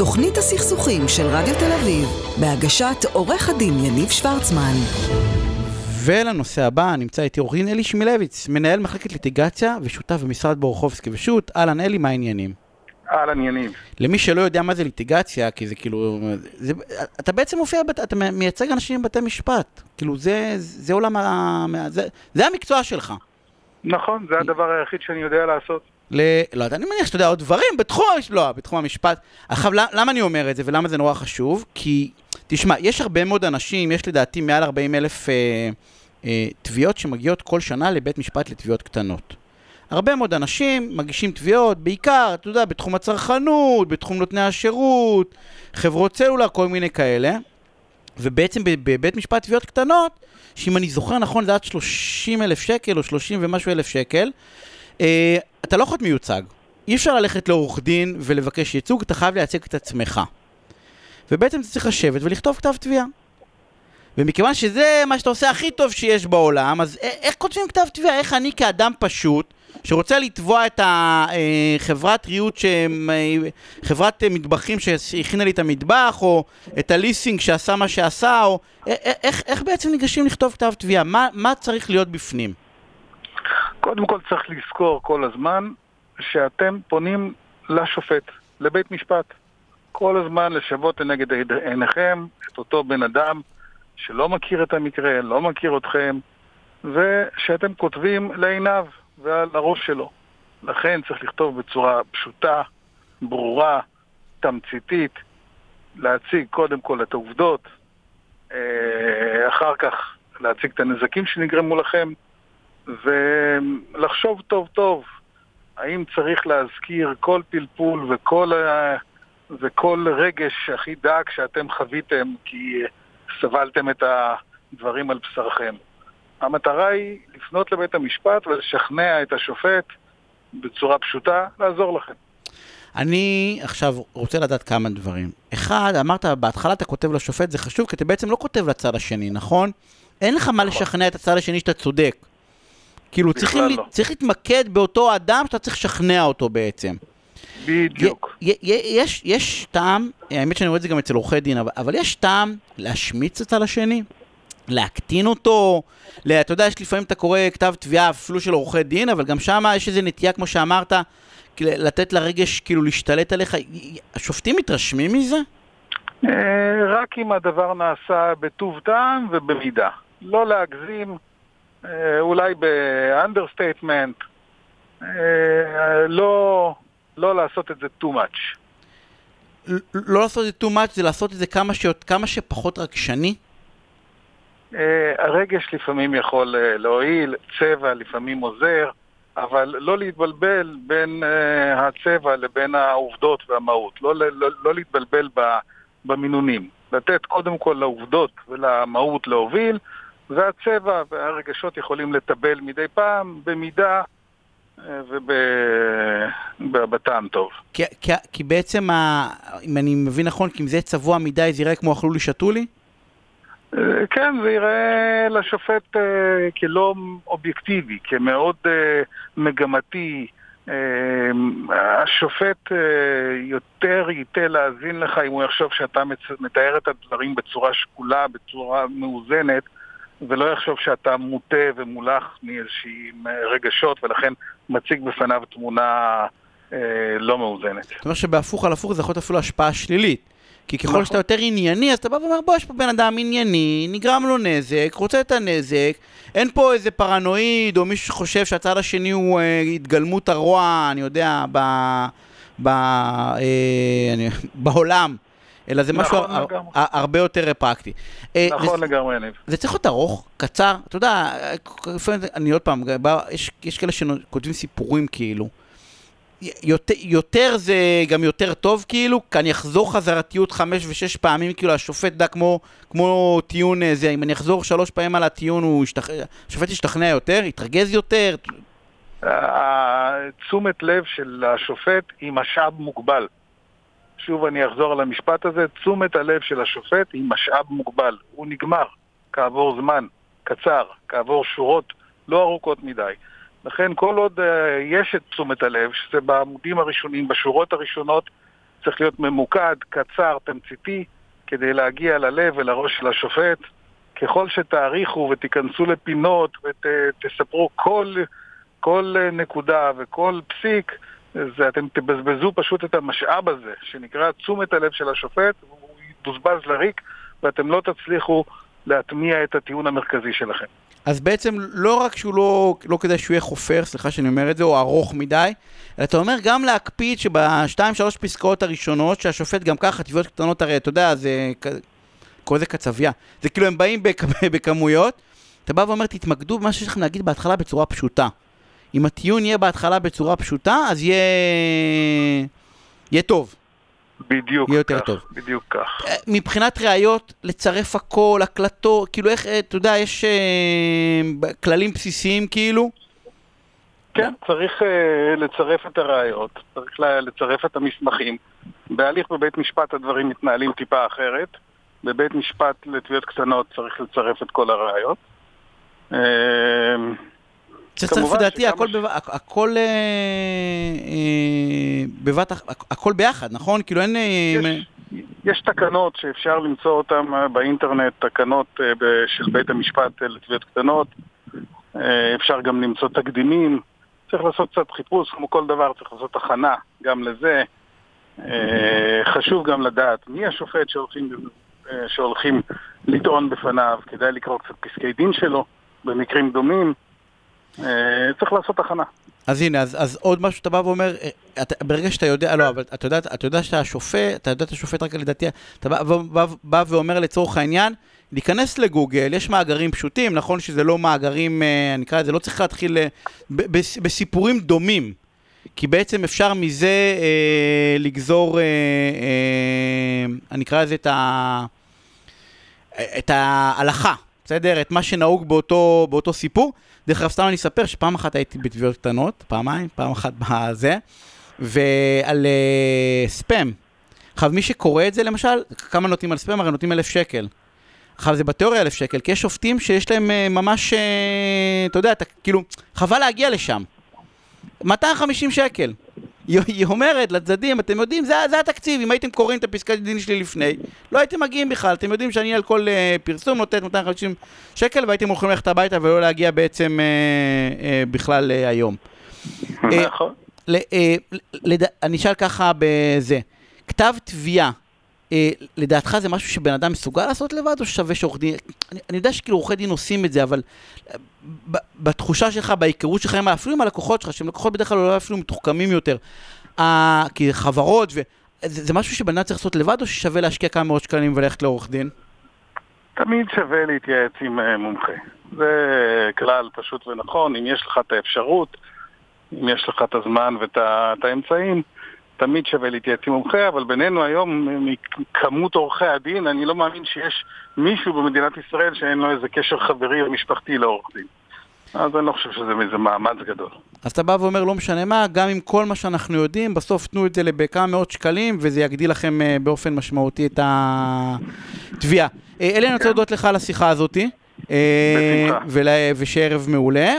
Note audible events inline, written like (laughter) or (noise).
תוכנית הסכסוכים של רדיו תל אביב, בהגשת עורך הדין יניב שוורצמן. ולנושא הבא נמצא איתי עורך דין אלי שמילביץ, מנהל מחלקת ליטיגציה ושותף במשרד בורחובסקי ושות'. אהלן אלי, מה העניינים? אהלן יניב. למי שלא יודע מה זה ליטיגציה, כי זה כאילו, זה, אתה בעצם מופיע, אתה מייצג אנשים בבתי משפט. כאילו זה, זה עולם ה... זה, זה המקצוע שלך. נכון, זה הדבר היחיד שאני יודע לעשות. ל... לא יודע, אני מניח שאתה יודע עוד דברים בתחום, לא, בתחום המשפט. עכשיו, למה אני אומר את זה ולמה זה נורא חשוב? כי, תשמע, יש הרבה מאוד אנשים, יש לדעתי מעל 40 אלף אה, אה, תביעות שמגיעות כל שנה לבית משפט לתביעות קטנות. הרבה מאוד אנשים מגישים תביעות, בעיקר, אתה יודע, בתחום הצרכנות, בתחום נותני השירות, חברות סלולר, כל מיני כאלה. ובעצם בבית משפט תביעות קטנות, שאם אני זוכר נכון זה עד 30 אלף שקל או 30 ומשהו אלף שקל, אתה לא יכול להיות מיוצג. אי אפשר ללכת לעורך דין ולבקש ייצוג, אתה חייב לייצג את עצמך. ובעצם אתה צריך לשבת ולכתוב כתב תביעה. ומכיוון שזה מה שאתה עושה הכי טוב שיש בעולם, אז איך כותבים כתב תביעה? איך אני כאדם פשוט, שרוצה לתבוע את החברת אה, ריהוט, אה, חברת מטבחים שהכינה לי את המטבח, או את הליסינג שעשה מה שעשה, או איך, איך בעצם ניגשים לכתוב כתב תביעה? מה, מה צריך להיות בפנים? קודם כל צריך לזכור כל הזמן שאתם פונים לשופט, לבית משפט. כל הזמן לשוות לנגד עיניכם את אותו בן אדם שלא מכיר את המקרה, לא מכיר אתכם, ושאתם כותבים לעיניו ועל הראש שלו. לכן צריך לכתוב בצורה פשוטה, ברורה, תמציתית, להציג קודם כל את העובדות, אה, אחר כך להציג את הנזקים שנגרמו לכם, ולחשוב טוב טוב האם צריך להזכיר כל פלפול וכל, וכל רגש הכי דק שאתם חוויתם כי סבלתם את הדברים על בשרכם. המטרה היא לפנות לבית המשפט ולשכנע את השופט בצורה פשוטה לעזור לכם. אני עכשיו רוצה לדעת כמה דברים. אחד, אמרת, בהתחלה אתה כותב לשופט, זה חשוב, כי אתה בעצם לא כותב לצד השני, נכון? אין לך מה נכון. לשכנע את הצד השני שאתה צודק. כאילו, צריך, לא. צריך להתמקד באותו אדם שאתה צריך לשכנע אותו בעצם. בדיוק. יש, יש טעם, האמת שאני רואה את זה גם אצל עורכי דין, אבל, אבל יש טעם להשמיץ את השני? להקטין אותו? לה, אתה יודע, יש לפעמים אתה קורא כתב תביעה אפילו של עורכי דין, אבל גם שם יש איזו נטייה, כמו שאמרת, לתת לרגש כאילו להשתלט עליך. השופטים מתרשמים מזה? אה, רק אם הדבר נעשה בטוב טעם ובמידה. לא להגזים. אה, אולי ב understatement, אה, לא, לא לעשות את זה too much. לא לעשות את זה too much, זה לעשות את זה כמה, ש... כמה שפחות רגשני? אה, הרגש לפעמים יכול להועיל, צבע לפעמים עוזר, אבל לא להתבלבל בין הצבע לבין העובדות והמהות. לא, לא, לא להתבלבל במינונים. לתת קודם כל לעובדות ולמהות להוביל, והצבע והרגשות יכולים לטבל מדי פעם, במידה אה, ובטעם טוב. כי, כי, כי בעצם, ה, אם אני מבין נכון, כי אם זה צבוע מדי, זה יראה כמו אכלו לי, שתו לי? אה, כן, זה ייראה לשופט uh, כלא אובייקטיבי, כמאוד uh, מגמתי. Uh, השופט uh, יותר ייתה להאזין לך אם הוא יחשוב שאתה מתאר את הדברים בצורה שקולה, בצורה מאוזנת, ולא יחשוב שאתה מוטה ומולח מאיזושהי רגשות, ולכן מציג בפניו תמונה אה, לא מאוזנת. זאת אומרת שבהפוך על הפוך זה יכול להיות אפילו השפעה שלילית. כי ככל נכון. שאתה יותר ענייני, אז אתה בא ואומר, בוא, יש פה בן אדם ענייני, נגרם לו נזק, רוצה את הנזק, אין פה איזה פרנואיד, או מישהו שחושב שהצד השני הוא אה, התגלמות הרוע, אני יודע, ב... ב... אה, אני, בעולם. אלא זה משהו נכון, הר, הר, הרבה יותר פרקטי. אה, נכון לגמרי, יניב. זה צריך להיות ארוך, קצר, אתה יודע, אני עוד פעם, יש, יש כאלה שכותבים סיפורים כאילו. יותר, יותר זה גם יותר טוב כאילו, כי אני אחזור חזרתיות חמש ושש פעמים, כאילו השופט דע כמו, כמו טיעון אה, זה, אם אני אחזור שלוש פעמים על הטיעון, הוא ישתכ... השופט ישתכנע יותר, יתרגז יותר. תשומת לב של השופט היא משאב מוגבל. שוב אני אחזור על המשפט הזה, תשומת הלב של השופט היא משאב מוגבל. הוא נגמר כעבור זמן קצר, כעבור שורות לא ארוכות מדי. לכן כל עוד uh, יש את תשומת הלב, שזה בעמודים הראשונים, בשורות הראשונות, צריך להיות ממוקד, קצר, תמציתי, כדי להגיע ללב ולראש של השופט. ככל שתאריכו ותיכנסו לפינות ותספרו כל, כל נקודה וכל פסיק, זה אתם תבזבזו פשוט את המשאב הזה, שנקרא תשומת הלב של השופט, הוא יבוזבז לריק, ואתם לא תצליחו להטמיע את הטיעון המרכזי שלכם. אז בעצם לא רק שהוא לא, לא כדאי שהוא יהיה חופר, סליחה שאני אומר את זה, או ארוך מדי, אלא אתה אומר גם להקפיד שבשתיים שלוש פסקאות הראשונות, שהשופט גם ככה, תביעות קטנות הרי, אתה יודע, זה קורא לזה קצבייה. זה כאילו הם באים בכ... (laughs) בכמויות, אתה בא ואומר, תתמקדו במה שיש לכם להגיד בהתחלה בצורה פשוטה. אם הטיעון יהיה בהתחלה בצורה פשוטה, אז יהיה... יהיה טוב. בדיוק יהיה יותר כך, טוב. בדיוק כך. אה, מבחינת ראיות, לצרף הכל, הקלטות, כאילו איך, אה, אתה יודע, יש אה, כללים בסיסיים כאילו? כן, צריך uh, לצרף את הראיות, צריך לצרף את המסמכים. בהליך בבית משפט הדברים מתנהלים טיפה אחרת. בבית משפט לתביעות קטנות צריך לצרף את כל הראיות. אמ, צריך לצרף לדעתי הכל, ש... בבת, הכל, אה, אה, בבת, הכל ביחד, נכון? כאילו אין... אה, יש, יש תקנות שאפשר למצוא אותן באינטרנט, תקנות של בית המשפט לתביעות קטנות. אפשר גם למצוא תקדימים. צריך לעשות קצת חיפוש, כמו כל דבר צריך לעשות הכנה גם לזה. חשוב גם לדעת מי השופט שהולכים אה, שהולכים לטעון בפניו, כדאי לקרוא קצת פסקי דין שלו, במקרים דומים. אה, צריך לעשות הכנה. אז הנה, אז, אז עוד משהו שאתה בא ואומר, אה, אתה, ברגע שאתה יודע, לא, אבל אתה יודע, אתה יודע שאתה השופט, אתה יודע את השופט רק לדעתי, אתה בא, בא, בא ואומר לצורך העניין, להיכנס לגוגל, יש מאגרים פשוטים, נכון שזה לא מאגרים, אני אקרא לזה, לא צריך להתחיל בסיפורים דומים. כי בעצם אפשר מזה אה, לגזור, אה, אה, אני אקרא לזה את ה... את ההלכה, בסדר? את מה שנהוג באותו, באותו סיפור. דרך אגב, סתם אני אספר שפעם אחת הייתי בתביעות קטנות, פעמיים, פעם אחת בזה, ועל uh, ספאם. עכשיו, מי שקורא את זה למשל, כמה נותנים על ספאם? הרי נותנים אלף שקל. עכשיו, זה בתיאוריה אלף שקל, כי יש שופטים שיש להם uh, ממש, uh, אתה יודע, אתה, כאילו, חבל להגיע לשם. 250 שקל. היא אומרת לצדדים, אתם יודעים, זה, זה התקציב, אם הייתם קוראים את הפסקת דין שלי לפני, לא הייתם מגיעים בכלל, אתם יודעים שאני על כל uh, פרסום נותנת 250 שקל והייתם יכולים ללכת הביתה ולא להגיע בעצם uh, uh, בכלל uh, היום. נכון. Uh, uh, אני אשאל ככה בזה, כתב תביעה אה, לדעתך זה משהו שבן אדם מסוגל לעשות לבד, או ששווה שעורך דין... אני, אני יודע שכאילו עורכי דין עושים את זה, אבל אה, ב, בתחושה שלך, בהיכרות שלך, אפילו עם הלקוחות שלך, שהם לקוחות בדרך כלל אולי אפילו מתוחכמים יותר, אה, כי חברות, ו... זה, זה משהו שבן אדם צריך לעשות לבד, או ששווה להשקיע כמה מאות שקלים וללכת לעורך דין? תמיד שווה להתייעץ עם uh, מומחה. זה כלל פשוט ונכון, אם יש לך את האפשרות, אם יש לך את הזמן ואת האמצעים, תמיד שווה להתייעץ עם מומחה, אבל בינינו היום, מכמות עורכי הדין, אני לא מאמין שיש מישהו במדינת ישראל שאין לו איזה קשר חברי או משפחתי לעורך דין. אז אני לא חושב שזה איזה מאמץ גדול. אז אתה בא ואומר, לא משנה מה, גם עם כל מה שאנחנו יודעים, בסוף תנו את זה בכמה מאות שקלים, וזה יגדיל לכם uh, באופן משמעותי את התביעה. Uh, אלי, אני רוצה כן. להודות לך על השיחה הזאתי. בשמחה. ושערב מעולה.